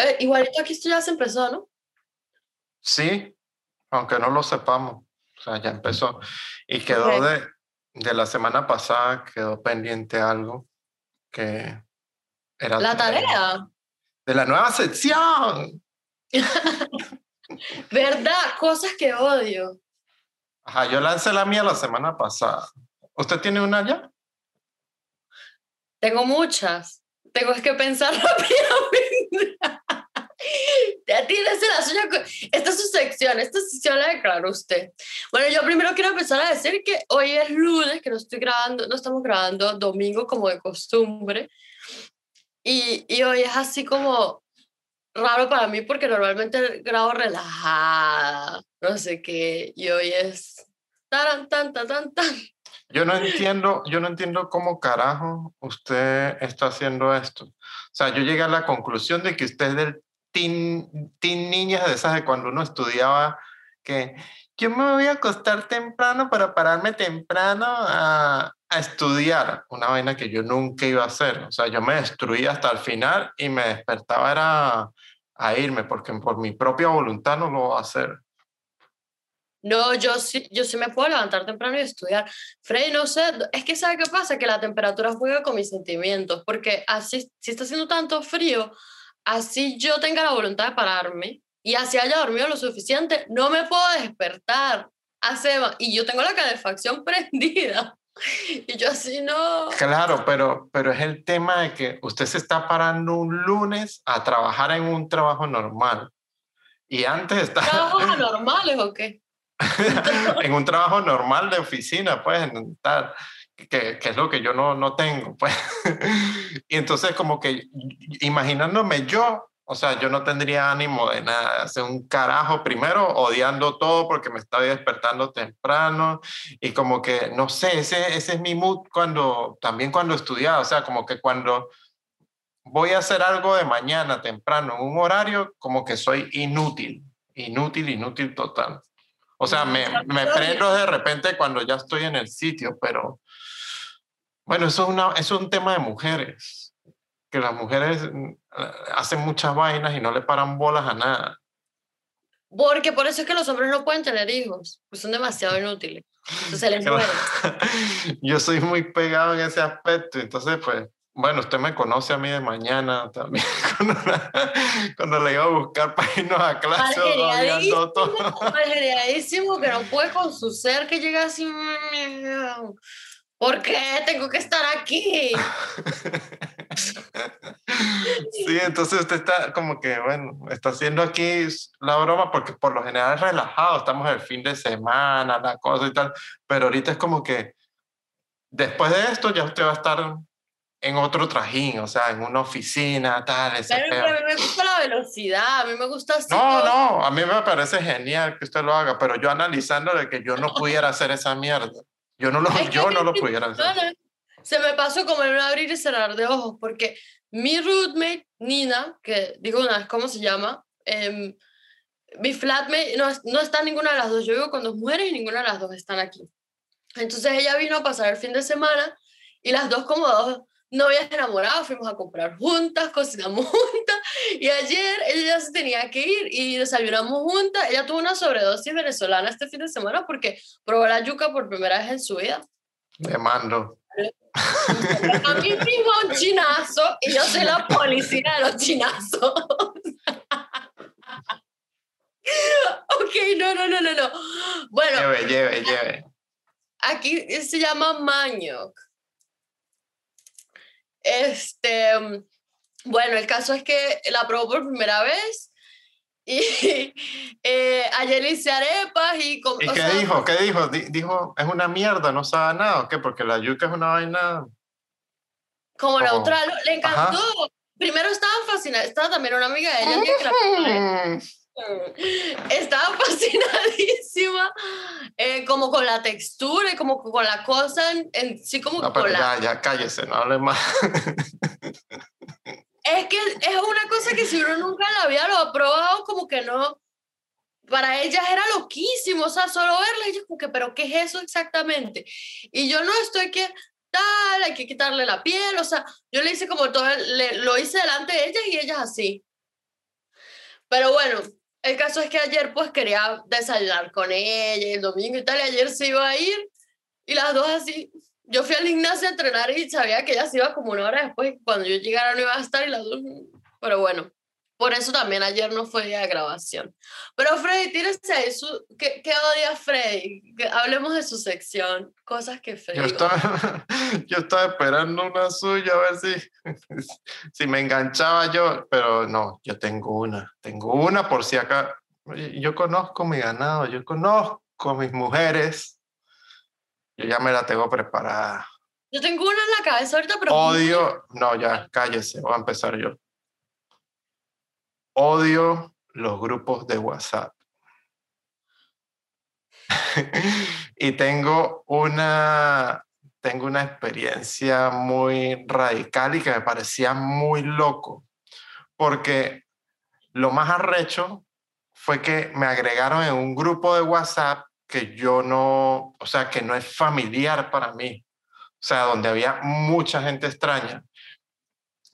Eh, igualito aquí esto ya se empezó, ¿no? Sí, aunque no lo sepamos. O sea, ya empezó. Y quedó de, de la semana pasada, quedó pendiente algo que era... La tarea. De la nueva sección. ¿Verdad? Cosas que odio. Ajá, yo lancé la mía la semana pasada. ¿Usted tiene una ya? Tengo muchas. Tengo que pensar rápidamente. Tienes la suya. Esta es su sección. Esta sección la declaró usted. Bueno, yo primero quiero empezar a decir que hoy es lunes, que no estoy grabando, no estamos grabando domingo como de costumbre. Y, y hoy es así como raro para mí porque normalmente grabo relajada, no sé qué, y hoy es tan, tan, tan, tan, tan. Yo no entiendo, yo no entiendo cómo carajo usted está haciendo esto. O sea, yo llegué a la conclusión de que usted es del teen, teen niñas de esas de cuando uno estudiaba que yo me voy a acostar temprano para pararme temprano a, a, estudiar, una vaina que yo nunca iba a hacer. O sea, yo me destruía hasta el final y me despertaba era a irme porque por mi propia voluntad no lo voy a hacer. No, yo sí, yo sí me puedo levantar temprano y estudiar. Frey, no sé, es que ¿sabe qué pasa? Que la temperatura juega con mis sentimientos, porque así, si está haciendo tanto frío, así yo tenga la voluntad de pararme y así haya dormido lo suficiente, no me puedo despertar. Hace, y yo tengo la calefacción prendida. Y yo así no. Claro, pero, pero es el tema de que usted se está parando un lunes a trabajar en un trabajo normal. Y antes estaba... ¿Trabajos normales o qué? en un trabajo normal de oficina, pues, tal, que, que, es lo que yo no, no tengo, pues. y entonces como que imaginándome yo, o sea, yo no tendría ánimo de nada, hacer un carajo primero odiando todo porque me estaba despertando temprano y como que, no sé, ese, ese es mi mood cuando, también cuando estudiaba, o sea, como que cuando voy a hacer algo de mañana temprano en un horario, como que soy inútil, inútil, inútil total. O sea, me, me prendo de repente cuando ya estoy en el sitio, pero bueno, eso es, una, eso es un tema de mujeres, que las mujeres mm, hacen muchas vainas y no le paran bolas a nada. Porque por eso es que los hombres no pueden tener hijos, pues son demasiado inútiles. Entonces se les muere. Yo soy muy pegado en ese aspecto, entonces pues bueno, usted me conoce a mí de mañana también, cuando, cuando le iba a buscar para irnos a clase. Malgeriadísimo que no puede con su ser que llega así. ¿Por qué tengo que estar aquí? sí, entonces usted está como que, bueno, está haciendo aquí la broma porque por lo general es relajado, estamos el fin de semana, la cosa y tal, pero ahorita es como que después de esto ya usted va a estar en otro trajín, o sea, en una oficina, tal. Ese pero, a mí me gusta la velocidad, a mí me gusta así. No, no, a mí me parece genial que usted lo haga, pero yo analizando de que yo no pudiera hacer esa mierda. Yo no lo, yo no lo pudiera hacer. Se me pasó como en un abrir y cerrar de ojos, porque mi roommate, Nina, que digo una vez, ¿cómo se llama? Eh, mi flatmate no, no está ninguna de las dos. Yo vivo con dos mujeres y ninguna de las dos están aquí. Entonces ella vino a pasar el fin de semana y las dos como dos novias enamoradas, fuimos a comprar juntas, cocinamos juntas y ayer ella ya se tenía que ir y desayunamos juntas. Ella tuvo una sobredosis venezolana este fin de semana porque probó la yuca por primera vez en su vida. Me mando. A mí mismo un chinazo y yo soy la policía de los chinazos. ok, no, no, no, no, no. Bueno. Lleve, lleve, lleve. Aquí se llama manioc. Este, bueno, el caso es que la probó por primera vez y eh, ayer le hice arepas y... ¿Y qué dijo? ¿Qué dijo? dijo, es una mierda, no sabe nada, ¿o qué? Porque la yuca es una vaina... Como, neutral, le encantó. Primero estaba fascinada, estaba también una amiga de ella que la estaba fascinadísima eh, como con la textura y como con la cosa en, sí como no, pero ya, ya cállese, no hable más. es que es una cosa que si uno nunca la había lo ha probado como que no para ellas era loquísimo, o sea, solo verla, ellos como que, pero ¿qué es eso exactamente? Y yo no estoy que tal, hay que quitarle la piel, o sea, yo le hice como todo, le, lo hice delante de ellas y ellas así. Pero bueno, el caso es que ayer pues quería desayunar con ella el domingo y tal, y ayer se iba a ir y las dos así. Yo fui al gimnasio a entrenar y sabía que ella se iba como una hora después, cuando yo llegara no iba a estar y las dos, pero bueno, por eso también ayer no fue día de grabación. Pero Freddy, tienes eso. ¿Qué, qué odia Freddy? Que hablemos de su sección. Cosas que Freddy. Yo estaba, yo estaba esperando una suya a ver si, si me enganchaba yo, pero no, yo tengo una. Tengo una por si acá. Yo conozco mi ganado, yo conozco mis mujeres. Yo ya me la tengo preparada. Yo tengo una en la cabeza ahorita, pero. Odio. No, ya, cállese, voy a empezar yo odio los grupos de WhatsApp. y tengo una, tengo una experiencia muy radical y que me parecía muy loco, porque lo más arrecho fue que me agregaron en un grupo de WhatsApp que yo no, o sea, que no es familiar para mí, o sea, donde había mucha gente extraña.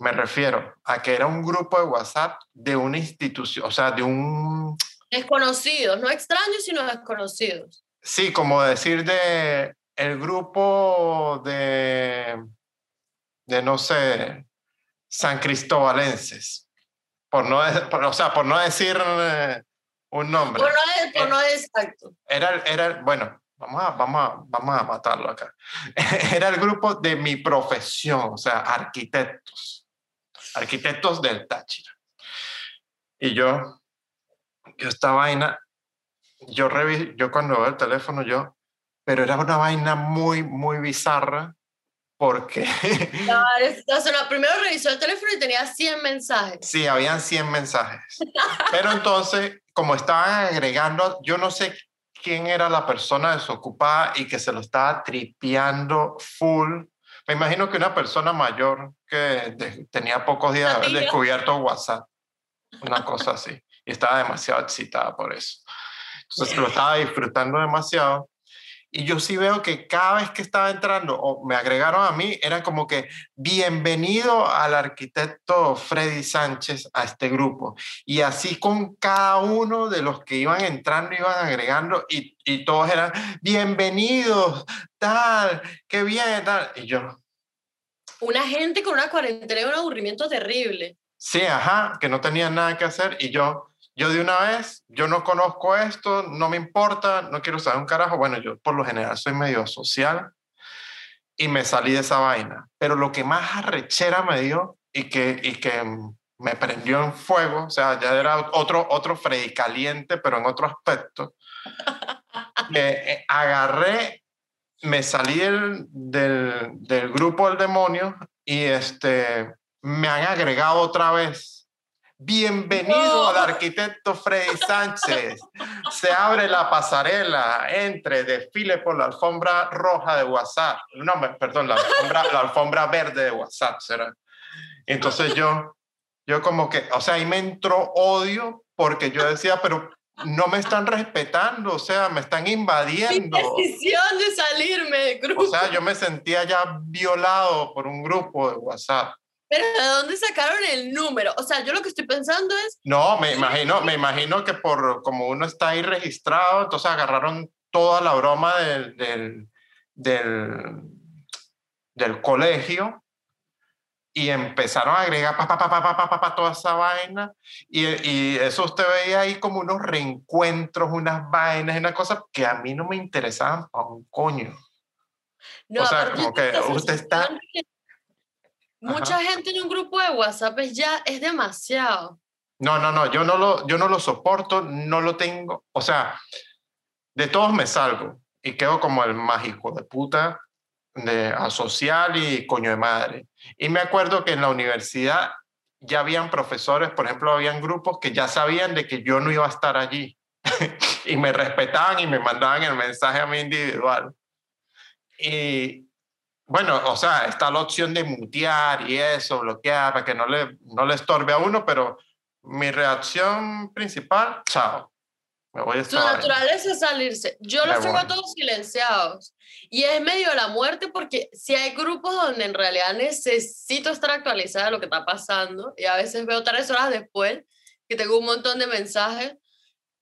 Me refiero a que era un grupo de WhatsApp de una institución, o sea, de un... Desconocidos, no extraños, sino desconocidos. Sí, como decir de el grupo de, de no sé, San Cristobalenses, por no, o sea, por no decir eh, un nombre. Por no, por no exacto. Era, era, bueno, vamos a, vamos, a, vamos a matarlo acá. Era el grupo de mi profesión, o sea, arquitectos arquitectos del Táchira. Y yo, yo esta vaina, yo reví, yo cuando veo el teléfono, yo, pero era una vaina muy, muy bizarra porque... No, primero revisó el teléfono y tenía 100 mensajes. Sí, habían 100 mensajes. Pero entonces, como estaban agregando, yo no sé quién era la persona desocupada y que se lo estaba tripeando full me imagino que una persona mayor que tenía pocos días de haber descubierto WhatsApp, una cosa así, y estaba demasiado excitada por eso. Entonces lo estaba disfrutando demasiado. Y yo sí veo que cada vez que estaba entrando o me agregaron a mí, era como que bienvenido al arquitecto Freddy Sánchez a este grupo. Y así con cada uno de los que iban entrando, iban agregando y, y todos eran bienvenidos, tal, qué bien, tal. Y yo, una gente con una cuarentena y un aburrimiento terrible. Sí, ajá, que no tenía nada que hacer y yo, yo de una vez, yo no conozco esto, no me importa, no quiero saber un carajo. Bueno, yo por lo general soy medio social y me salí de esa vaina. Pero lo que más arrechera me dio y que, y que me prendió en fuego, o sea, ya era otro, otro Freddy caliente, pero en otro aspecto, me eh, agarré me salí del, del, grupo del demonio y este, me han agregado otra vez. Bienvenido al arquitecto Freddy Sánchez. Se abre la pasarela, entre, desfile por la alfombra roja de WhatsApp. No, perdón, la alfombra, la alfombra verde de WhatsApp será. Entonces yo, yo como que, o sea, ahí me entró odio porque yo decía, pero no me están respetando, o sea, me están invadiendo. Mi decisión de salirme del grupo. O sea, yo me sentía ya violado por un grupo de WhatsApp. Pero ¿de dónde sacaron el número? O sea, yo lo que estoy pensando es... No, me imagino, me imagino que por como uno está ahí registrado, entonces agarraron toda la broma del, del, del, del colegio y empezaron a agregar pa, pa, pa, pa, pa, pa, pa, toda esa vaina y, y, eso usted veía ahí como unos reencuentros, unas vainas, una cosa que a mí no me interesaban para un coño. No, o sea, como que usted está... Mucha gente en un grupo de WhatsApp es ya es demasiado. No, no, no, yo no lo, yo no lo soporto, no lo tengo, o sea, de todos me salgo y quedo como el mágico de puta de, a social y coño de madre. Y me acuerdo que en la universidad ya habían profesores, por ejemplo, habían grupos que ya sabían de que yo no iba a estar allí y me respetaban y me mandaban el mensaje a mí individual. Y bueno, o sea, está la opción de mutear y eso, bloquear para que no le, no le estorbe a uno, pero mi reacción principal, chao. Me voy a Su naturaleza es salirse. Yo los tengo todos silenciados. Y es medio la muerte porque si hay grupos donde en realidad necesito estar actualizada de lo que está pasando y a veces veo tres horas después que tengo un montón de mensajes,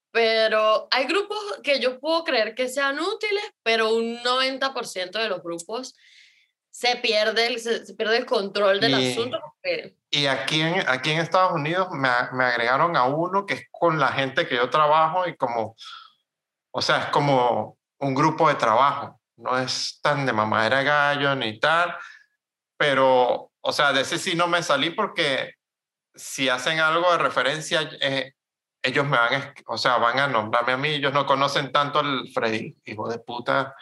pero hay grupos que yo puedo creer que sean útiles, pero un 90% de los grupos se pierde el, se, se pierde el control del Y- asunto. porque- Y aquí en, aquí en Estados Unidos me, me agregaron a uno que es con la gente que yo trabajo y como, o sea, es como un grupo de trabajo. No es tan de mamadera de gallo ni tal, pero, o sea, de ese sí no me salí porque si hacen algo de referencia, eh, ellos me van, o sea, van a nombrarme a mí. Ellos no conocen tanto al Freddy, hijo de puta,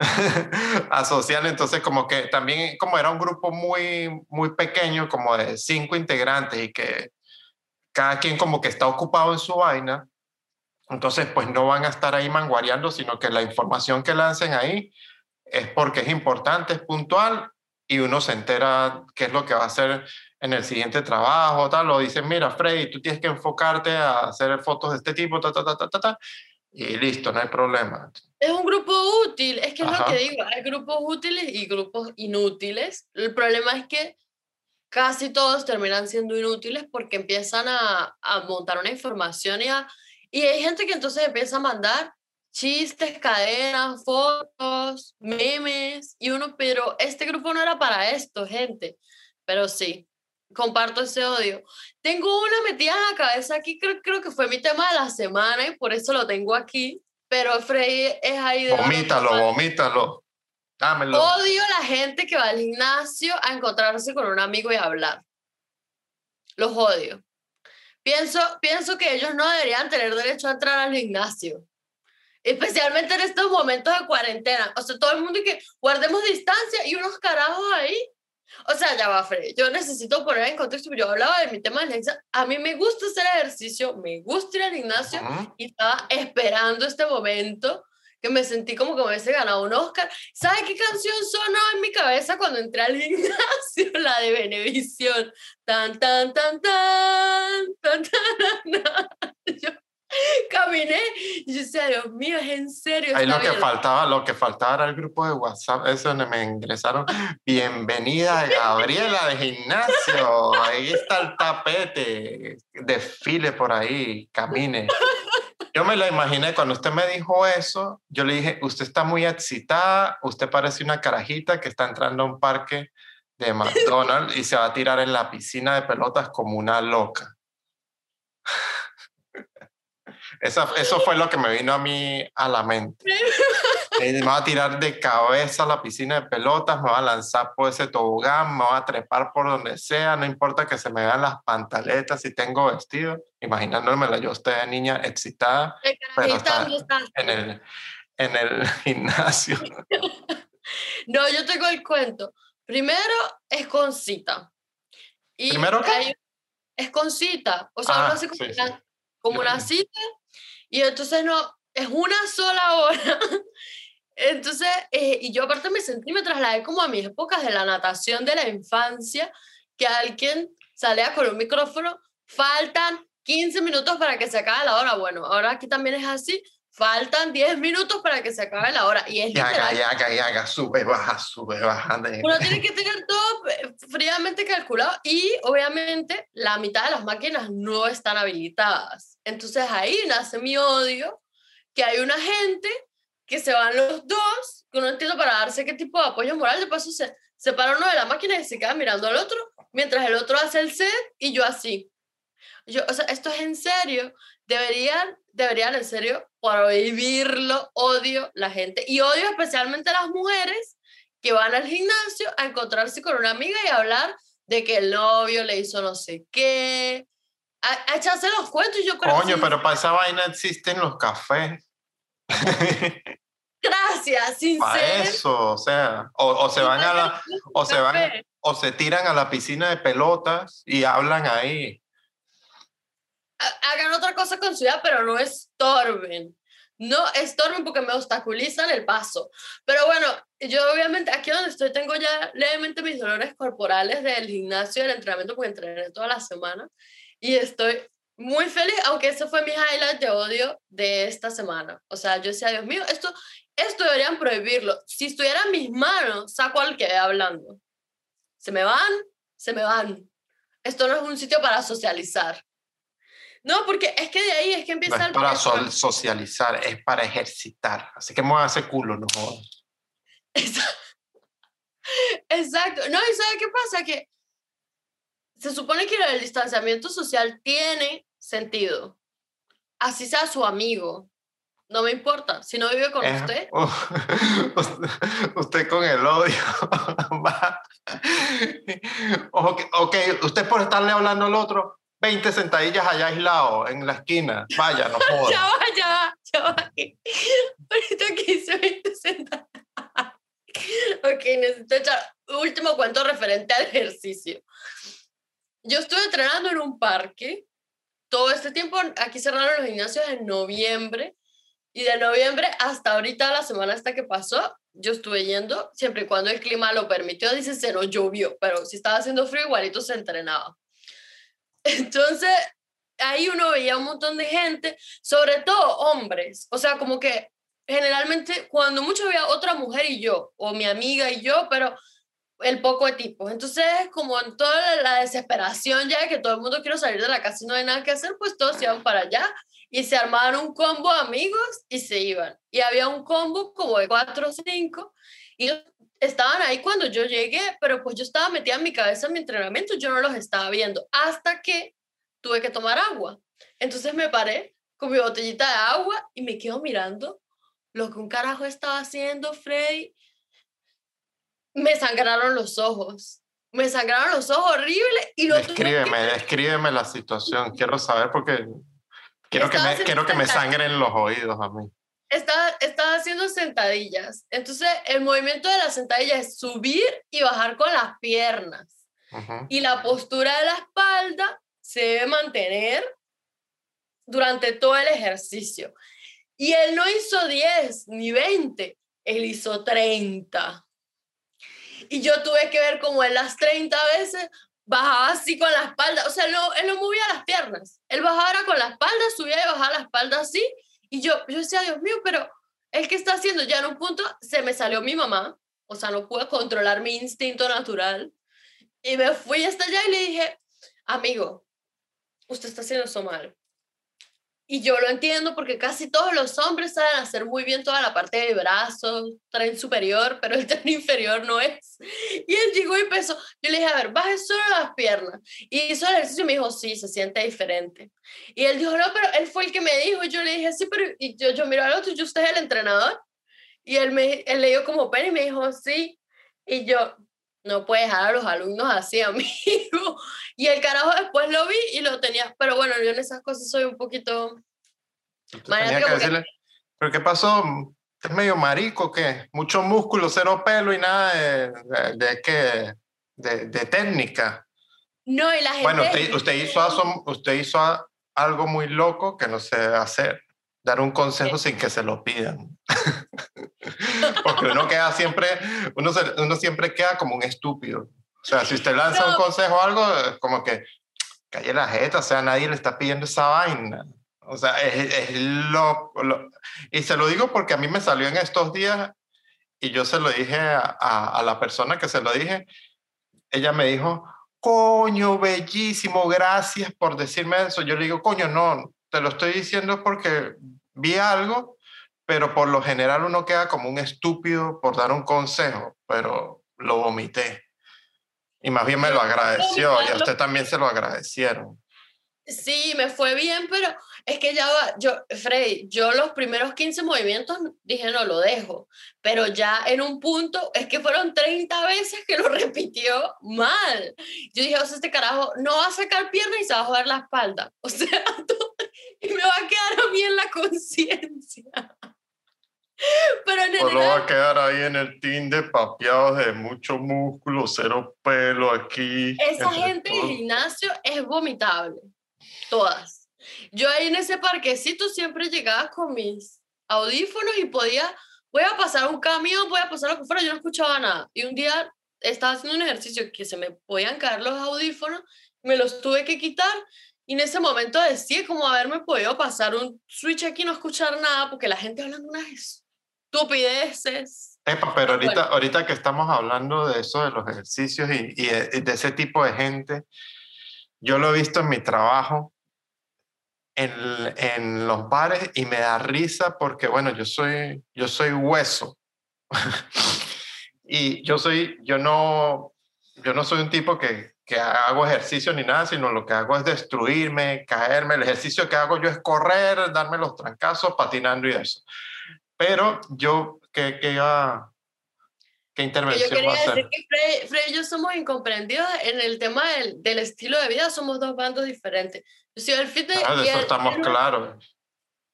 a social. Entonces, como que también, como era un grupo muy, muy pequeño, como de cinco integrantes y que cada quien como que está ocupado en su vaina, entonces pues no van a estar ahí manguareando, sino que la información que lancen ahí es porque es importante, es puntual y uno se entera qué es lo que va a hacer en el siguiente trabajo, tal, o dicen, mira, Freddy, tú tienes que enfocarte a hacer fotos de este tipo, ta, ta, ta, ta, ta, ta, y listo, no hay problema. Es un grupo útil, es que es lo que digo, hay grupos útiles y grupos inútiles. El problema es que casi todos terminan siendo inútiles porque empiezan a, a montar una información y, a- y hay gente que entonces empieza a mandar chistes, cadenas, fotos, memes y uno, pero este grupo no era para esto, gente. Pero sí, comparto ese odio. Tengo una metida en la cabeza aquí, creo, creo que fue mi tema de la semana y por eso lo tengo aquí. Pero Frey es ahí de Vomítalo, vomítalo. Dámelo. Odio a la gente que va al gimnasio a encontrarse con un amigo y hablar. Los odio. Pienso, pienso que ellos no deberían tener derecho a entrar al gimnasio. Especialmente en estos momentos de cuarentena. O sea, todo el mundo que guardemos distancia y unos carajos ahí. O sea, ya va, Freddy. Yo necesito poner en contexto. Yo hablaba de mi tema de gimnasio. A mí me gusta hacer ejercicio, me gusta ir al gimnasio Ujú. y estaba esperando este momento que me sentí como que me hubiese ganado un Oscar. ¿Sabe qué canción sonó en mi cabeza cuando entré al gimnasio? La de Benevisión. Tan, tan, tan, tan, tan, tan, tan, tan. Yo caminé y yo decía, Dios mío, es en serio. Ahí lo que bien". faltaba, lo que faltaba era el grupo de WhatsApp, eso donde me ingresaron. Bienvenida Gabriela de gimnasio. Ahí está el tapete. Desfile por ahí, camine. Yo me la imaginé cuando usted me dijo eso, yo le dije, usted está muy excitada, usted parece una carajita que está entrando a un parque de McDonald's y se va a tirar en la piscina de pelotas como una loca. Esa, eso fue lo que me vino a mí a la mente. Me va a tirar de cabeza a la piscina de pelotas, me va a lanzar por ese tobogán, me va a trepar por donde sea, no importa que se me vean las pantaletas si tengo vestido, imaginándomela yo usted de niña excitada Pero está en el, en el gimnasio. No, yo tengo el cuento. Primero es con cita. Y ¿Primero qué? hay- es con cita. O sea, Ah, uno hace como, sí, sí. una, como Yo una cita y entonces no, es una sola hora. Entonces, eh, y yo aparte me sentí, me trasladé como a mis épocas de la natación de la infancia, que alguien salía con un micrófono, faltan 15 minutos para que se acabe la hora. Bueno, ahora aquí también es así, faltan 10 minutos para que se acabe la hora. Y es Y haga, literal, y haga, y haga, sube, baja, sube, baja. uno tiene que tener todo eh, fríamente calculado y obviamente la mitad de las máquinas no están habilitadas. Entonces ahí nace mi odio, que hay una gente que se van los dos, que no entiendo para darse qué tipo de apoyo moral, de paso se separa uno de la máquina y se queda mirando al otro, mientras el otro hace el set y yo así. Yo, o sea, esto es en serio. Deberían, deberían en serio prohibirlo. Odio la gente. Y odio especialmente a las mujeres que van al gimnasio a encontrarse con una amiga y hablar de que el novio le hizo no sé qué. A, a echarse los cuentos. Yo creo Coño, sí, pero para esa vaina existen los cafés. Gracias, sin Para eso, o sea, o, o se van a la, o se van, o se tiran a la piscina de pelotas y hablan ahí. Ha- Hagan otra cosa con su vida, pero no estorben. No estorben porque me obstaculizan el paso. Pero bueno, yo obviamente aquí donde estoy tengo ya levemente mis dolores corporales del gimnasio del entrenamiento porque entrené toda la semana y estoy muy feliz, aunque ese fue mi highlight de odio de esta semana. O sea, yo decía, Dios mío, esto, esto deberían prohibirlo. Si estuviera en mis manos, saco al que hablando. Se me van, se me van. Esto no es un sitio para socializar. No, porque es que de ahí es que empieza no es el para socializar, es para ejercitar. Así que me voy a hacer culo, no jodas. Exacto. No, ¿y sabe qué pasa? Que se supone que el distanciamiento social tiene sentido. Así sea su amigo. No me importa. Si no vive con Eh, usted, usted, usted con el odio. ok, usted por estarle hablando al otro, 20 sentadillas allá aislado en la esquina. Vaya, no ya joda. va, ya va, ya va. Ahorita que hice 20 centavos. Ok, necesito echar último cuento referente al ejercicio. Yo estuve entrenando en un parque todo este tiempo. Aquí cerraron los gimnasios en noviembre. Y de noviembre hasta ahorita, la semana hasta que pasó, yo estuve yendo, siempre y cuando el clima lo permitió. Dice, se no llovió, pero si estaba haciendo frío, igualito se entrenaba. Entonces, ahí uno veía un montón de gente, sobre todo hombres. O sea, como que generalmente cuando mucho había otra mujer y yo, o mi amiga y yo, pero el poco de tipos. Entonces, como en toda la desesperación ya de que todo el mundo quiere salir de la casa y no hay nada que hacer, pues todos iban para allá y se armaban un combo amigos y se iban. Y había un combo como de cuatro o cinco y estaban ahí cuando yo llegué, pero pues yo estaba metida en mi cabeza en mi entrenamiento, yo no los estaba viendo hasta que tuve que tomar agua. Entonces me paré con mi botellita de agua y me quedo mirando lo que un carajo estaba haciendo Freddy. Me sangraron los ojos. Me sangraron los ojos horrible y lo tuve que- Descríbeme, descríbeme la situación. Quiero saber porque quiero que me, quiero que me sangren los oídos a mí. Estaba, estaba haciendo sentadillas. Entonces, el movimiento de la sentadilla es subir y bajar con las piernas. Y la postura de la espalda se debe mantener durante todo el ejercicio. Y él no hizo 10 ni 20, él hizo 30. Y yo tuve que ver como él las 30 veces bajaba así con la espalda, o sea, él no, él no movía las piernas, él bajaba con la espalda, subía y bajaba la espalda así, y yo, yo decía, Dios mío, pero ¿el qué está haciendo? Ya en un punto se me salió mi mamá, o sea, no pude controlar mi instinto natural, y me fui hasta allá y le dije, amigo, usted está haciendo eso mal. Y yo lo entiendo porque casi todos los hombres saben hacer muy bien toda la parte de brazos, tren superior, pero el tren inferior no es. Y él llegó y empezó, yo le dije, a ver, baje solo las piernas. Y hizo el ejercicio y me dijo, sí, se siente diferente. Y él dijo, no, pero él fue el que me dijo. Y yo le dije, sí, pero y yo, yo miro al otro, y usted es el entrenador. Y él, me, él le dio como pena y me dijo, sí. Y yo, no puede dejar a los alumnos así, amigo. Y el carajo después lo vi y lo tenía. Pero bueno, yo en esas cosas soy un poquito. Que como que- decirle, ¿pero qué pasó? ¿Es medio marico qué? Mucho músculo, cero pelo y nada de, de, de qué? De, de técnica. No, y la gente. Bueno, usted, usted, hizo, usted hizo a- algo muy loco que no sé hacer. Dar un consejo sin que se lo pidan. Porque uno queda siempre, uno, se- uno siempre queda como un estúpido. O sea, si usted lanza un No. consejo o algo, es como que calle la jeta, o sea, nadie le está pidiendo esa vaina. O sea, es, es loco. lo- y se lo digo porque a mí me salió en estos días y yo se lo dije a, a- a la persona que se lo dije. Ella me dijo, coño, bellísimo, gracias por decirme eso. Yo le digo, coño, no, te lo estoy diciendo porque vi algo, pero por lo general uno queda como un estúpido por dar un consejo, pero lo vomité. Y más bien me lo agradeció y a usted también se lo agradecieron. Sí, me fue bien, pero es que ya va, yo, Freddy, yo los primeros 15 movimientos dije no lo dejo, pero ya en un punto, es que fueron 30 veces que lo repitió mal. Yo dije, o sea, este carajo no va a sacar pierna y se va a joder la espalda. O sea, y me va a quedar a mí en la conciencia. Pero en Solo va general, a quedar ahí en el team de papeados de mucho músculo, cero pelo aquí. esa gente en el gimnasio es vomitable. Todas. Yo ahí en ese parquecito siempre llegaba con mis audífonos y podía, voy a pasar un camión, voy a pasar lo que fuera, yo no escuchaba nada. Y un día estaba haciendo un ejercicio que se me podían caer los audífonos, me los tuve que quitar Y en ese momento decía como haberme podido pasar un switch aquí y no escuchar nada porque la gente hablando unas estupideces. Epa, pero ahorita, ahorita que estamos hablando de eso, de los ejercicios y, y de ese tipo de gente, yo lo he visto en mi trabajo, en, en, los bares y me da risa porque, bueno, yo soy, yo soy hueso. y yo soy, yo no, yo no soy un tipo que, que hago ejercicio ni nada, sino lo que hago es destruirme, caerme. El ejercicio que hago yo es correr, darme los trancazos, patinando y eso. Pero yo, ¿qué, qué iba, ¿Qué intervención yo quería decir que Frey, y yo somos incomprendidos en el tema del, del, estilo de vida, somos dos bandos diferentes. Yo soy el fitness ah, de eso estamos claros.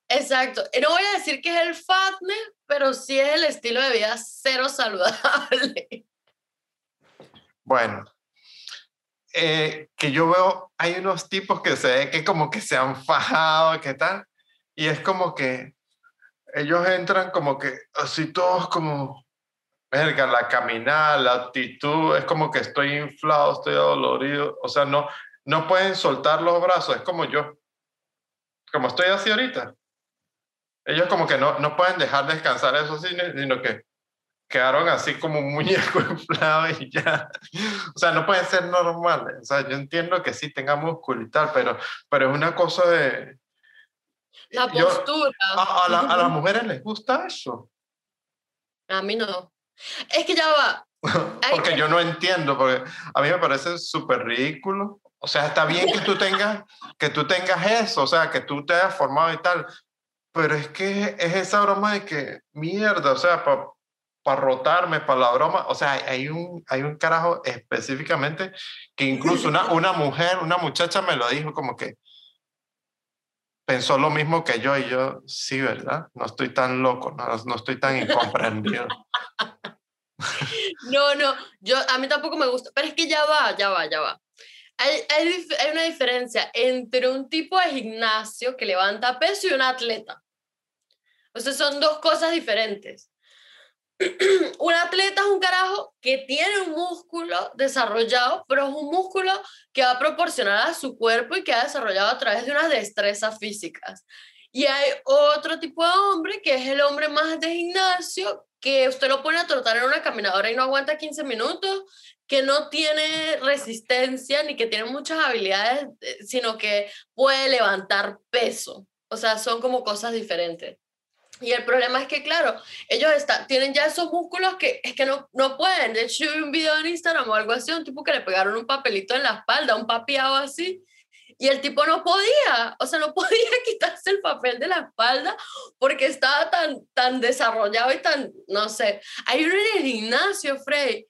Exacto. Y no voy a decir que es el fatness, pero sí es el estilo de vida cero saludable. Bueno, eh, que yo veo, hay unos tipos que se ve que como que se han fajado, ¿qué tal? Y es como que ellos entran como que así todos como, verga, la caminar, la actitud, es como que estoy inflado, estoy dolorido, o sea, no, no pueden soltar los brazos, es como yo, como estoy así ahorita. Ellos como que no, no pueden dejar descansar eso, sino que quedaron así como un muñeco inflado y ya. O sea, no pueden ser normales. O sea, yo entiendo que sí tenga músculo y tal, pero, pero es una cosa de... La postura. a, a, las mujeres les gusta eso. A mí no. Es que ya va. porque yo no entiendo, porque a mí me parece súper ridículo. O sea, está bien que tú tengas, que tú tengas eso, o sea, que tú te hayas formado y tal, pero es que es esa broma de que, mierda, o sea, para para rotarme, para la broma. O sea, hay un, hay un carajo específicamente que incluso una, una mujer, una muchacha me lo dijo como que pensó lo mismo que yo y yo, sí, ¿verdad? No estoy tan loco, no, no estoy tan incomprendido. no, no, yo, a mí tampoco me gusta, pero es que ya va, ya va, ya va. Hay, hay, hay una diferencia entre un tipo de gimnasio que levanta peso y un atleta. O sea, son dos cosas diferentes. un atleta es un carajo que tiene un músculo desarrollado, pero es un músculo que va a proporcionar a su cuerpo y que ha desarrollado a través de unas destrezas físicas. Y hay otro tipo de hombre que es el hombre más de gimnasio, que usted lo pone a trotar en una caminadora y no aguanta 15 minutos, que no tiene resistencia ni que tiene muchas habilidades, eh, sino que puede levantar peso. O sea, son como cosas diferentes. Y el problema es que, claro, ellos están, tienen ya esos músculos que es que no, no pueden. De hecho, yo vi un video en Instagram o algo así, un tipo que le pegaron un papelito en la espalda, un papiado así, y el tipo no podía, o sea, no podía quitarse el papel de la espalda porque estaba tan, tan desarrollado y tan, no sé. Hay uno en el gimnasio, Frey,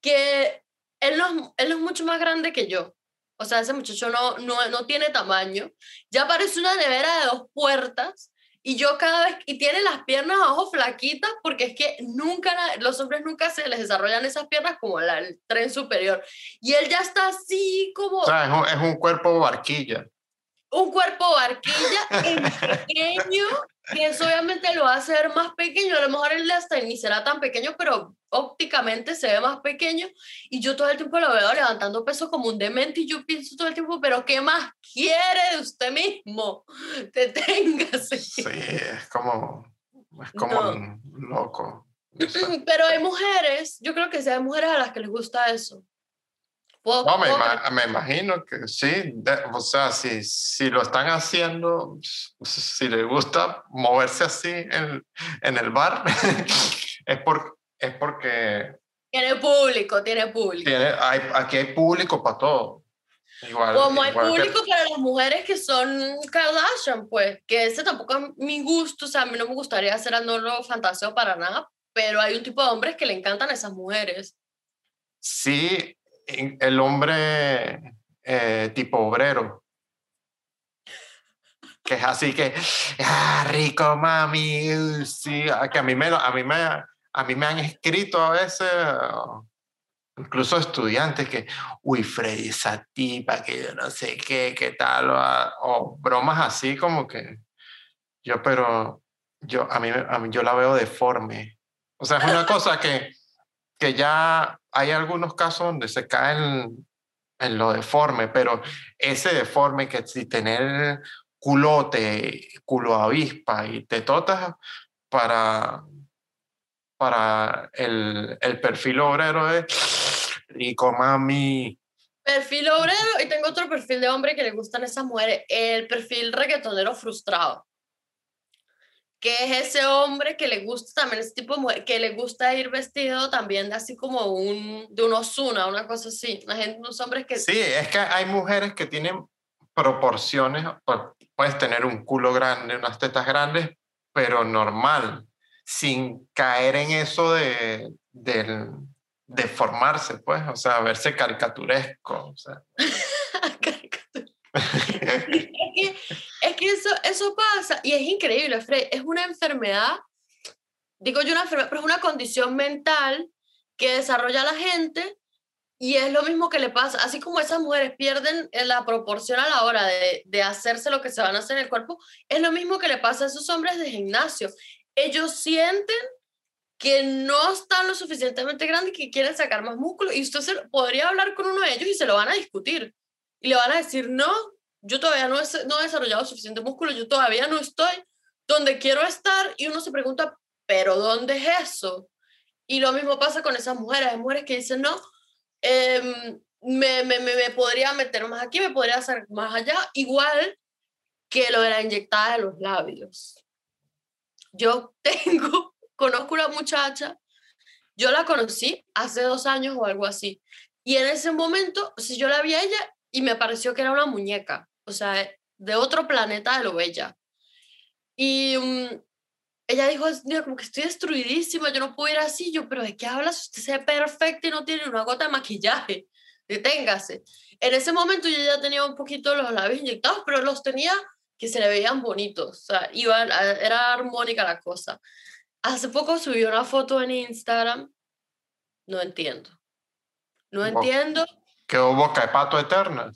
que él no, él es mucho más grande que yo. O sea, ese muchacho no, no, no tiene tamaño. Ya parece una nevera de dos puertas y yo cada vez, y tiene las piernas abajo flaquitas porque es que nunca, los hombres nunca se les desarrollan esas piernas como la, el tren superior. Y él ya está así como... O sea, es un, es un cuerpo barquilla. Un cuerpo barquilla en pequeño que eso obviamente lo va a hacer más pequeño, a lo mejor él hasta ni será tan pequeño, pero ópticamente se ve más pequeño y yo todo el tiempo lo veo levantando peso como un demente y yo pienso todo el tiempo, pero ¿qué más quiere de usted mismo? Deténgase. Sí, es como, es como loco. Pero hay mujeres, yo creo que sí hay mujeres a las que les gusta eso no, me, imagino que sí. o sea, si, si lo están haciendo, si les gusta moverse así en, en el bar, es, por, es porque... Tiene público, tiene público. Tiene, hay, aquí hay público para todo. Igual, Como hay público para las mujeres que son Kardashian, pues, que ese tampoco es mi gusto, o sea, a mí no me gustaría hacer andorro fantaseo para nada, pero hay un tipo de hombres que le encantan a esas mujeres. Sí, el hombre eh, tipo obrero. Que es así que, ah, rico mami, sí, que a mí me, a mí me, a mí me han escrito a veces, incluso estudiantes que, uy, Freddy, esa tipa, que yo no sé qué, qué tal, o, bromas así como que, yo, pero yo, a mí, a mí yo la veo deforme. O sea, es una cosa que, que ya hay algunos casos donde se caen en lo deforme, pero ese deforme que si tener culote, culo avispa y tetotas para, para el, el perfil obrero es rico mami. Perfil obrero y tengo otro perfil de hombre que le gustan esas mujeres, el perfil reggaetonero frustrado que es ese hombre que le gusta también ese tipo de mujer, que le gusta ir vestido también de así como un, de un Osuna, una cosa así. Gente, unos hombres que... Sí, es que hay mujeres que tienen proporciones, pues, puedes tener un culo grande, unas tetas grandes, pero normal, sin caer en eso de, de, formarse, pues, o sea, verse caricaturesco. O sea. es que eso, eso pasa y es increíble, Fred. Es una enfermedad, digo yo una enfermedad, pero es una condición mental que desarrolla la gente y es lo mismo que le pasa, así como esas mujeres pierden la proporción a la hora de, de hacerse lo que se van a hacer en el cuerpo, es lo mismo que le pasa a esos hombres de gimnasio. Ellos sienten que no están lo suficientemente grandes que quieren sacar más músculo. Y usted se, podría hablar con uno de ellos y se lo van a discutir. Y le van a decir, no, yo todavía no he, no he desarrollado suficiente músculo, yo todavía no estoy donde quiero estar y uno se pregunta, pero ¿dónde es eso? Y lo mismo pasa con esas mujeres, hay mujeres que dicen, no, em, me, me, me, podría meter más aquí, me podría hacer más allá, igual que lo de la inyectada de los labios. Yo tengo, conozco una muchacha, yo la conocí hace dos años o algo así, y en ese momento, si yo la vi a ella, y me pareció que era una muñeca, o sea, de otro planeta de lo bella. Y mm, ella dijo, como que estoy destruidísima, yo no puedo ir así. Yo, pero ¿de qué hablas? Usted se ve perfecta y no tiene una gota de maquillaje. Deténgase. En ese momento yo ya tenía un poquito los labios inyectados, pero los tenía que se le veían bonitos. O sea, iba, era armónica la cosa. Hace poco subió una foto en Instagram. No entiendo. No entiendo que boca de pato eterna.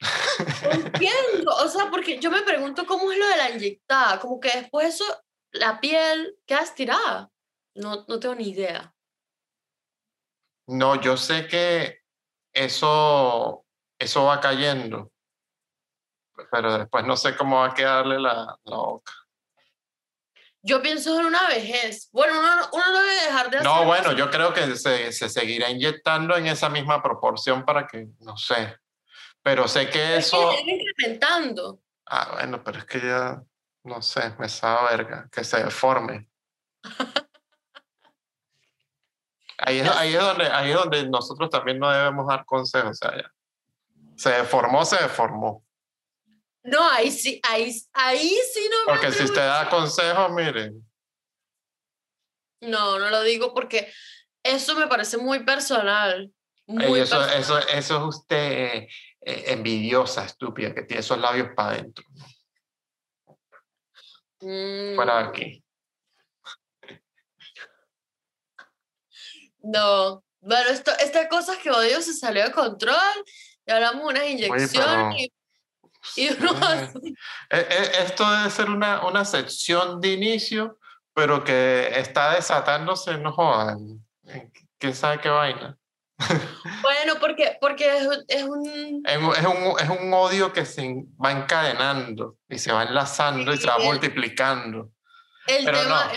entiendo, o sea, porque yo me pregunto cómo es lo de la inyectada, como que después eso, la piel queda estirada. No, no tengo ni idea. No, yo sé que eso, eso va cayendo, pero después no sé cómo va a quedarle la, la boca. Yo pienso en una vejez. Bueno, uno, uno no debe dejar de hacer. No, bueno, yo creo que se, se, seguirá inyectando en esa misma proporción para que, no sé. Pero sé que eso. Es que incrementando. Ah, bueno, pero es que ya, no sé, me sabe verga, que se deforme. ahí, es, ahí, es donde, ahí es donde nosotros también no debemos dar consejos. O sea, ya. Se deformó, se deformó. No, ahí sí, ahí, ahí sí no. Porque si usted da consejos, miren. No, no lo digo porque eso me parece muy personal. Muy eso, Eso, eso es usted eh, envidiosa, estúpida, que tiene esos labios para adentro. Fuera de mm. aquí. No, bueno, esto, esta cosa que odio se salió de control y hablamos de unas inyecciones e, e, esto debe ser una, una sección de inicio, pero que está desatándose, no jodan. ¿Quién sabe qué vaina? Bueno, porque, porque es, es, un... Es, un, es, un, odio que se va encadenando y se va enlazando y se va multiplicando. El tema,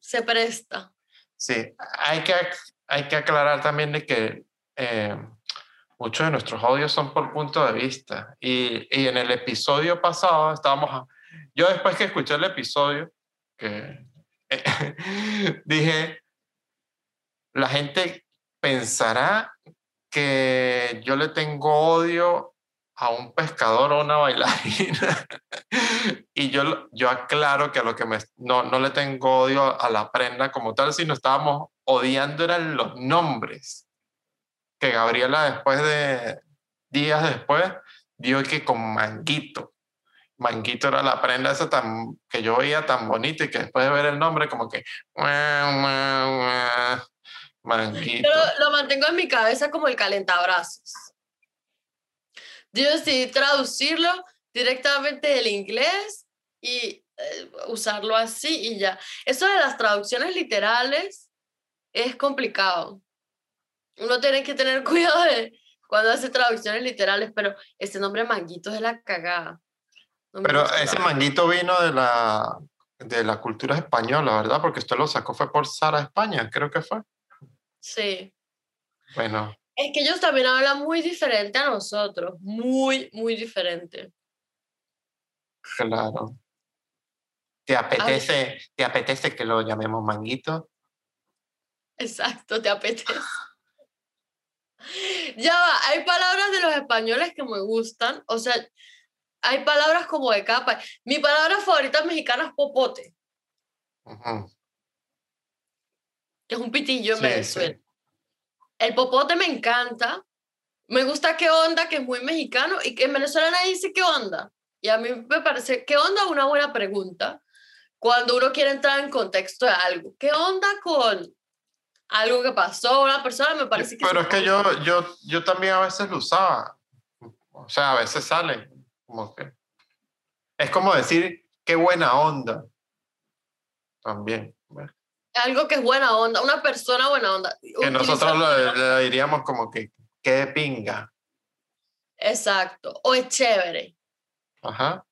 se presta. Sí, hay que, hay que aclarar también de que eh, muchos de nuestros audios son por punto de vista. Y, y en el episodio pasado estábamos, yo después que escuché el episodio, que dije, la gente pensará que yo le tengo odio a un pescador o una bailarina. y yo, yo aclaro que a lo que me, no, no le tengo odio a la prenda como tal, sino estábamos odiando eran los nombres que Gabriela después de días después dio que con Manguito. Manguito era la prenda esa tan, que yo veía tan bonita y que después de ver el nombre como que... Manguito. lo mantengo en mi cabeza como el calentabrazos. Yo decidí traducirlo directamente del inglés y eh, usarlo así y ya. Eso de las traducciones literales es complicado uno tiene que tener cuidado de cuando hace traducciones literales, pero ese nombre Manguito es de la cagada. No Pero ese manguito vino de la, de la cultura española, ¿verdad? Porque usted lo sacó fue por Sara España, creo que fue. Sí. Bueno, Es que ellos también hablan muy diferente a nosotros, muy, muy diferente. claro. ¿Te apetece, ¿Te apetece que lo llamemos manguito? Exacto, te apetece. Ya va, hay palabras de los españoles que me gustan, o sea, hay palabras como de capa. Mi palabra favorita mexicana es popote, Ujú, que es un pitillo en Sí, sí. Venezuela. El popote me encanta. Me gusta qué onda, que es muy mexicano, y que en Venezuela nadie dice qué onda. Y a mí me parece, ¿qué onda? Una buena pregunta. Cuando uno quiere entrar en contexto de algo. ¿Qué onda con algo que pasó a una persona? Me parece que Pero es que yo, yo, yo también a veces lo usaba. O sea, a veces sale. Como que... Es como decir, qué buena onda. También. algo que es buena onda, una persona buena onda. Que nosotros lo, le diríamos como que, qué de pinga. Exacto, o es chévere. Ajá.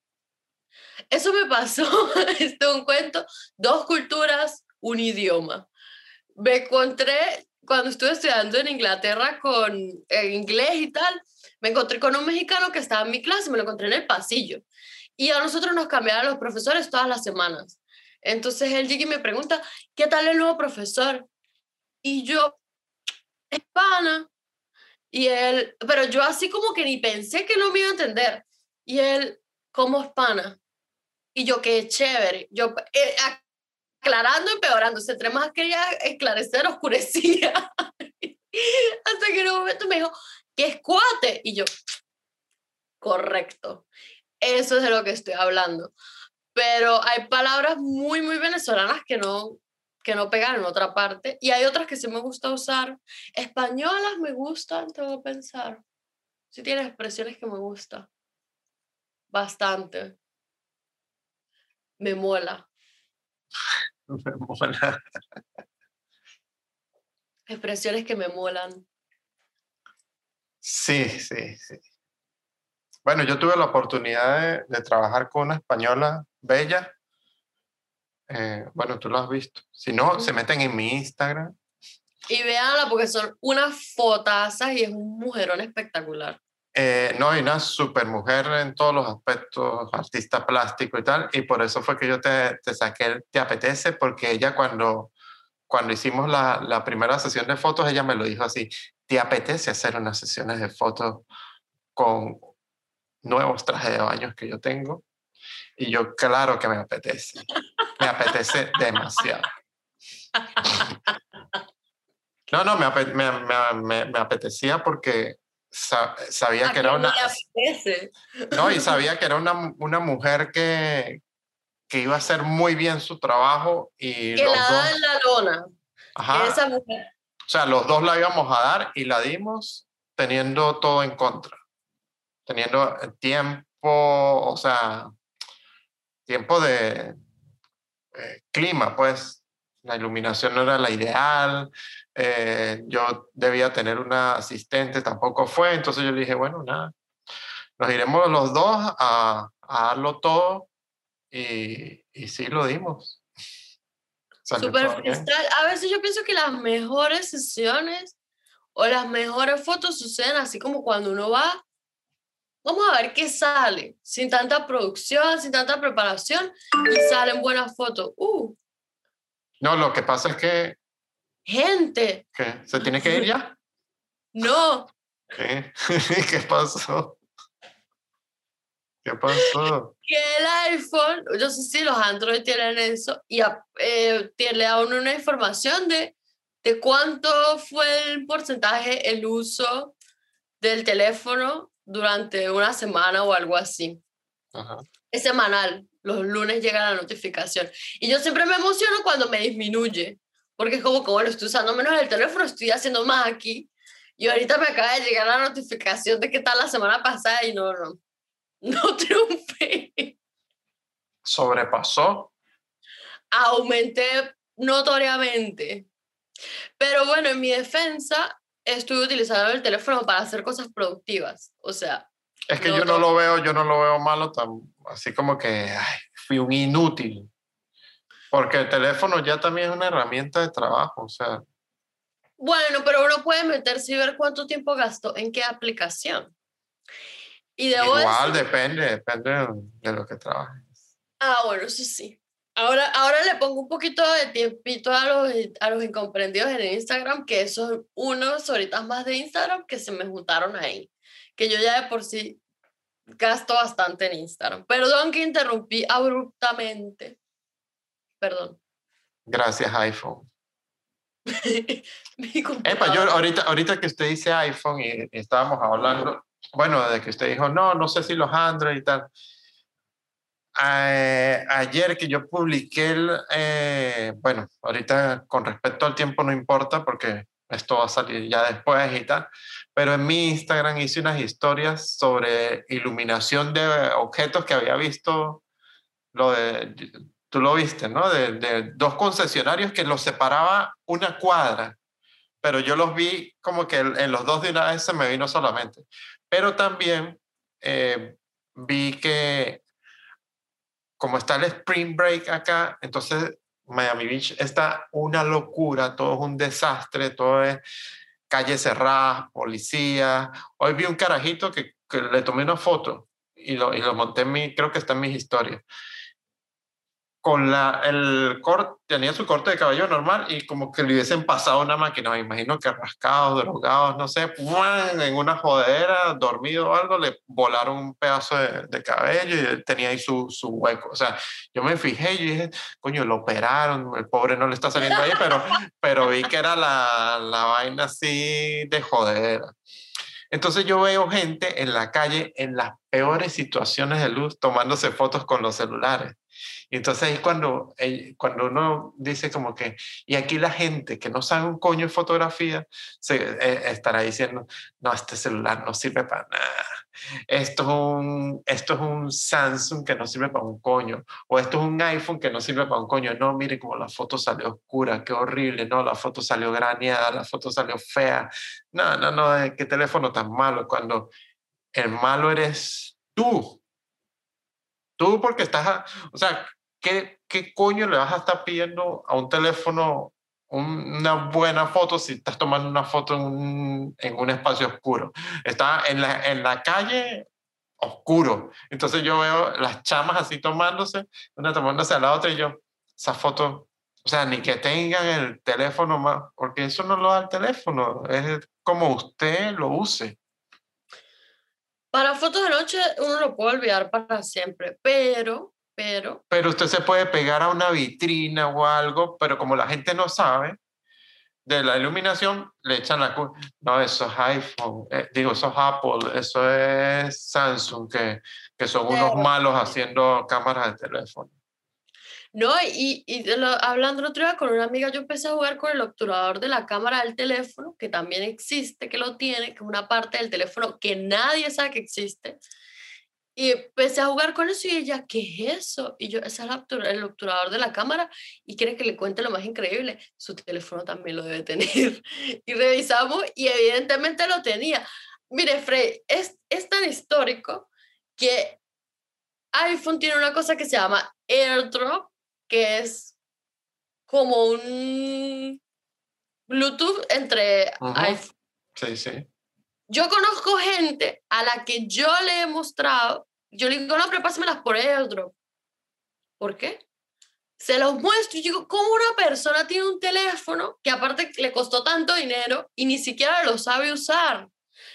Eso me pasó, este es un cuento, dos culturas, un idioma. Me encontré, cuando estuve estudiando en Inglaterra con eh, inglés y tal, me encontré con un mexicano que estaba en mi clase, me lo encontré en el pasillo. Y a nosotros nos cambiaban los profesores todas las semanas. Entonces él llega y me pregunta, ¿qué tal el nuevo profesor? Y yo, es pana. Y él, pero yo así como que ni pensé que no me iba a entender. Y él, ¿cómo es pana? Y yo, qué chévere. Yo, eh, aclarando, empeorando. Entre más quería esclarecer, oscurecía. Hasta que en un momento me dijo, ¿qué es cuate? Y yo, correcto. Eso es de lo que estoy hablando. Pero hay palabras muy, muy venezolanas que no, que no pegan en otra parte. Y hay otras que sí me gusta usar. Españolas me gustan, tengo que pensar. Sí tiene expresiones que me gustan. Bastante. Me mola. Me mola. Expresiones que me molan. Sí, sí, sí. Bueno, yo tuve la oportunidad de, de trabajar con una española bella. Eh, bueno, tú lo has visto. Si no, se meten en mi Instagram. Y véanla porque son unas fotazas y es un mujerón espectacular. Eh, no, hay una super mujer en todos los aspectos, artista plástico y tal, y por eso fue que yo te, te saqué Te Apetece, porque ella cuando, cuando hicimos la, la primera sesión de fotos, ella me lo dijo así, ¿te apetece hacer unas sesiones de fotos con nuevos trajes de baños que yo tengo? Y yo, claro que me apetece, me apetece demasiado. No, no, me- me- me apetecía porque sa- sabía ¿A que era una... No, y sabía que era una, una mujer que, que iba a hacer muy bien su trabajo y Que la da en la lona. ajá, esa mujer. o sea, los dos la íbamos a dar y la dimos teniendo todo en contra, teniendo tiempo, o sea, tiempo de eh, clima, pues la iluminación no era la ideal, eh, yo debía tener una asistente, tampoco fue, entonces yo le dije, bueno, nada, nos iremos los dos a, a darlo todo y, y sí lo dimos. Bien. freestyle. A veces yo pienso que las mejores sesiones o las mejores fotos suceden así como cuando uno va, vamos a ver qué sale, sin tanta producción, sin tanta preparación, y salen buenas fotos. Uh, No, lo que pasa es que, gente, que se tiene que ir ya. no, ¿Qué? ¿Qué pasó? ¿Qué pasó? que el iPhone, yo sé si los Android tienen eso, y a- eh, le da uno una información de, de cuánto fue el porcentaje, el uso del teléfono durante una semana o algo así. Ajá. Es semanal, los lunes llega la notificación. Y yo siempre me emociono cuando me disminuye, porque es como que, bueno, estoy usando menos el teléfono, estoy haciendo más aquí. Y ahorita me acaba de llegar la notificación de que tal la semana pasada y no, no, no triunfé. Sobrepasó. Aumenté notoriamente. Pero bueno, en mi defensa, estuve utilizando el teléfono para hacer cosas productivas. O sea. Es que yo no lo veo, yo no lo veo malo, tan, así como que ay, fui un inútil. Porque el teléfono ya también es una herramienta de trabajo, o sea. Bueno, pero uno puede meterse y ver cuánto tiempo gastó en qué aplicación. Y Igual depende, depende de lo que trabajes. Ah, bueno, eso sí. Ahora, ahora le pongo un poquito de tiempito a los, a los incomprendidos en Instagram, que son unos horitas más de Instagram que se me juntaron ahí. Que yo ya de por sí gasto bastante en Instagram. Perdón que interrumpí abruptamente. Perdón. Gracias, iPhone. Epa, yo ahorita, ahorita que usted dice iPhone y estábamos hablando, bueno, de que usted dijo, no, no sé si los Android y tal ayer que yo publiqué, el, eh, bueno, ahorita con respecto al tiempo no importa porque esto va a salir ya después y tal, pero en mi Instagram hice unas historias sobre iluminación de objetos que había visto, lo de, tú lo viste, ¿no? De, de dos concesionarios que los separaba una cuadra, pero yo los vi como que en los dos de una vez se me vino solamente. Pero también eh, vi que como está el Spring Break acá, entonces Miami Beach está una locura, todo es un desastre, todo es calles cerradas, policía. Hoy vi un carajito que, que le tomé una foto y lo, y lo monté en mi, creo que está en mis historias con la, el corte, tenía su corte de cabello normal y como que le hubiesen pasado una máquina, me imagino que rascados, drogados, no sé, en una jodera, dormido o algo, le volaron un pedazo de, de cabello y tenía ahí su, su, hueco. O sea, yo me fijé y dije, coño, lo operaron, el pobre no le está saliendo ahí, pero, pero vi que era la, la vaina así de jodera. Entonces yo veo gente en la calle en las peores situaciones de luz tomándose fotos con los celulares. Y entonces es cuando, cuando uno dice como que, y aquí la gente que no sabe un coño de fotografía, se eh, estará diciendo, no, este celular no sirve para nada. Esto es, un, esto es un Samsung que no sirve para un coño. O esto es un iPhone que no sirve para un coño. No, mire cómo la foto salió oscura, qué horrible. No, la foto salió graneada, la foto salió fea. No, no, no, qué teléfono tan malo. Cuando el malo eres tú. Tú porque estás, o sea, ¿qué, ¿qué coño le vas a estar pidiendo a un teléfono una buena foto si estás tomando una foto en un, en un espacio oscuro? Está en la, en la calle oscuro. Entonces yo veo las chamas así tomándose, una tomándose a la otra y yo, esa foto, o sea, ni que tengan el teléfono más, porque eso no lo da el teléfono, es como usted lo use. Para fotos de noche uno lo puede olvidar para siempre, pero pero... Pero usted se puede pegar a una vitrina o algo, pero como la gente no sabe de la iluminación, le echan la culpa. No, eso es iPhone, eh, digo, eso es Apple, eso es Samsung, que, que son unos malos haciendo cámaras de teléfono. No, y, y hablando el otro día con una amiga, yo empecé a jugar con el obturador de la cámara del teléfono, que también existe, que lo tiene, que es una parte del teléfono que nadie sabe que existe. Y empecé a jugar con eso y ella, ¿qué es eso? Y yo, ese es el obturador de la cámara y quiere que le cuente lo más increíble. Su teléfono también lo debe tener. Y revisamos y evidentemente lo tenía. Mire, Frey, es, es tan histórico que iPhone tiene una cosa que se llama AirDrop, que es como un Bluetooth entre iPhone. Sí, sí. Yo conozco gente a la que yo le he mostrado, yo le digo, no, pero pásamelas por airdrop. ¿Por qué? Se los muestro y digo, ¿cómo una persona tiene un teléfono que aparte le costó tanto dinero y ni siquiera lo sabe usar?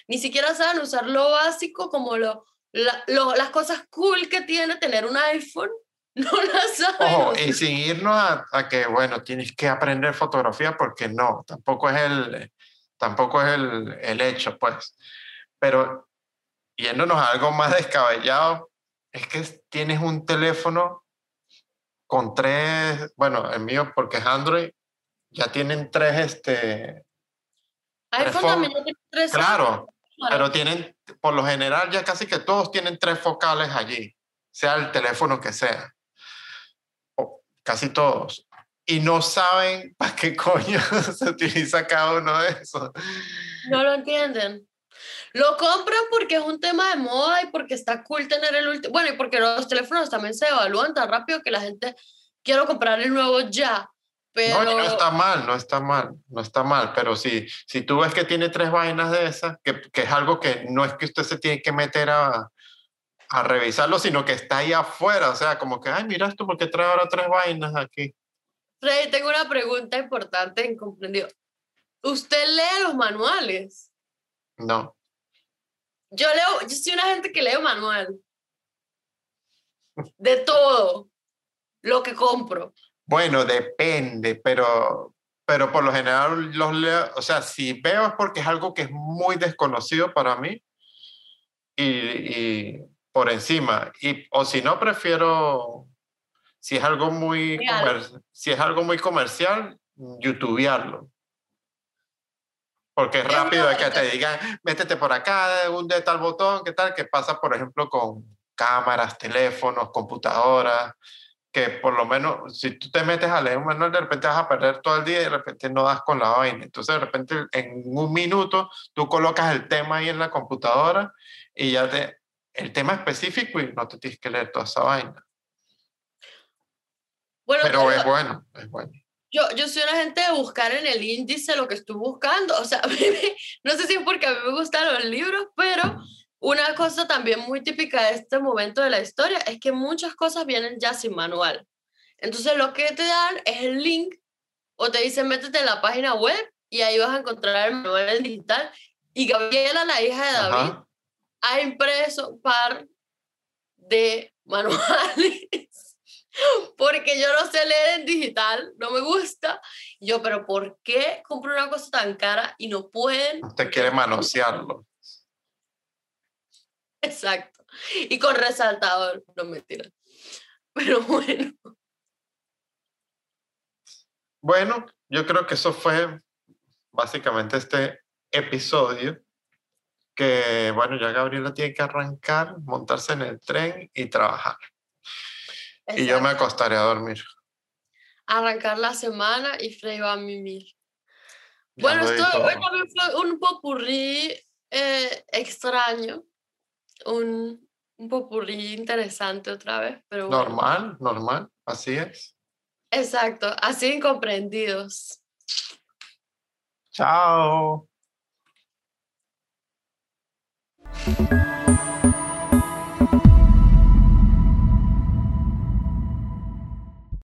Ni siquiera saben usar lo básico como lo, las cosas cool que tiene tener un iPhone. No las saben. Ojo, y sin irnos a, a, que, bueno, tienes que aprender fotografía porque no, tampoco es el, tampoco es el, el hecho, pues. Pero yéndonos a algo más descabellado, es que tienes un teléfono con tres, bueno, el mío porque es Android, ya tienen tres, este... iPhone también tiene tres. Claro, pero tienen, por lo general ya casi que todos tienen tres focales allí, sea el teléfono que sea. O casi todos y no saben para qué coño se utiliza cada uno de esos. No lo entienden. Lo compran porque es un tema de moda y porque está cool tener el último. Bueno, y porque los teléfonos también se evalúan tan rápido que la gente quiero comprar el nuevo ya. Pero... No, no está mal, no está mal, no está mal, pero si, si tú ves que tiene tres vainas de esas, que, que es algo que no es que usted se tiene que meter a, a revisarlo, sino que está ahí afuera, o sea, como que, ay, mira esto, porque trae ahora tres vainas aquí? Freddy, tengo una pregunta importante, incomprendido. ¿Usted lee los manuales? No. Yo leo, yo soy una gente que lee manual. De todo lo que compro. Bueno, depende, pero, pero por lo general los leo, o sea, si veo es porque es algo que es muy desconocido para mí y, y por encima, y, o si no, prefiero, si es algo muy, si es algo muy comercial, youtubearlo. Porque es rápido de que te digan, métete por acá, hunde tal botón, ¿qué tal? Que pasa, por ejemplo, con cámaras, teléfonos, computadoras, que por lo menos si tú te metes a leer un manual, de repente vas a perder todo el día y de repente no das con la vaina. Entonces, de repente, en un minuto, tú colocas el tema ahí en la computadora y ya te, el tema específico y no te tienes que leer toda esa vaina. Bueno, pero, es bueno, es bueno. Yo, yo soy una gente de buscar en el índice lo que estoy buscando. O sea, no sé si es porque a mí me gustan los libros, pero una cosa también muy típica de este momento de la historia es que muchas cosas vienen ya sin manual. Entonces lo que te dan es el link o te dicen métete en la página web y ahí vas a encontrar el manual digital. Y Gabriela, la hija de David, ha impreso un par de manuales porque yo no sé leer en digital, no me gusta. Yo, pero ¿por qué compro una cosa tan cara y no pueden? Usted quiere manosearlo. Exacto. Y con resaltador, no mentira. Pero bueno. Bueno, yo creo que eso fue básicamente este episodio. Que bueno, ya Gabriela tiene que arrancar, montarse en el tren y trabajar. Y yo me acostaré a dormir. Arrancar la semana y Frey va a mimir. bueno, esto hoy también fue un popurrí eh, extraño un, un popurrí interesante otra vez, pero Normal, normal, así es. Exacto, así incomprendidos. Chao.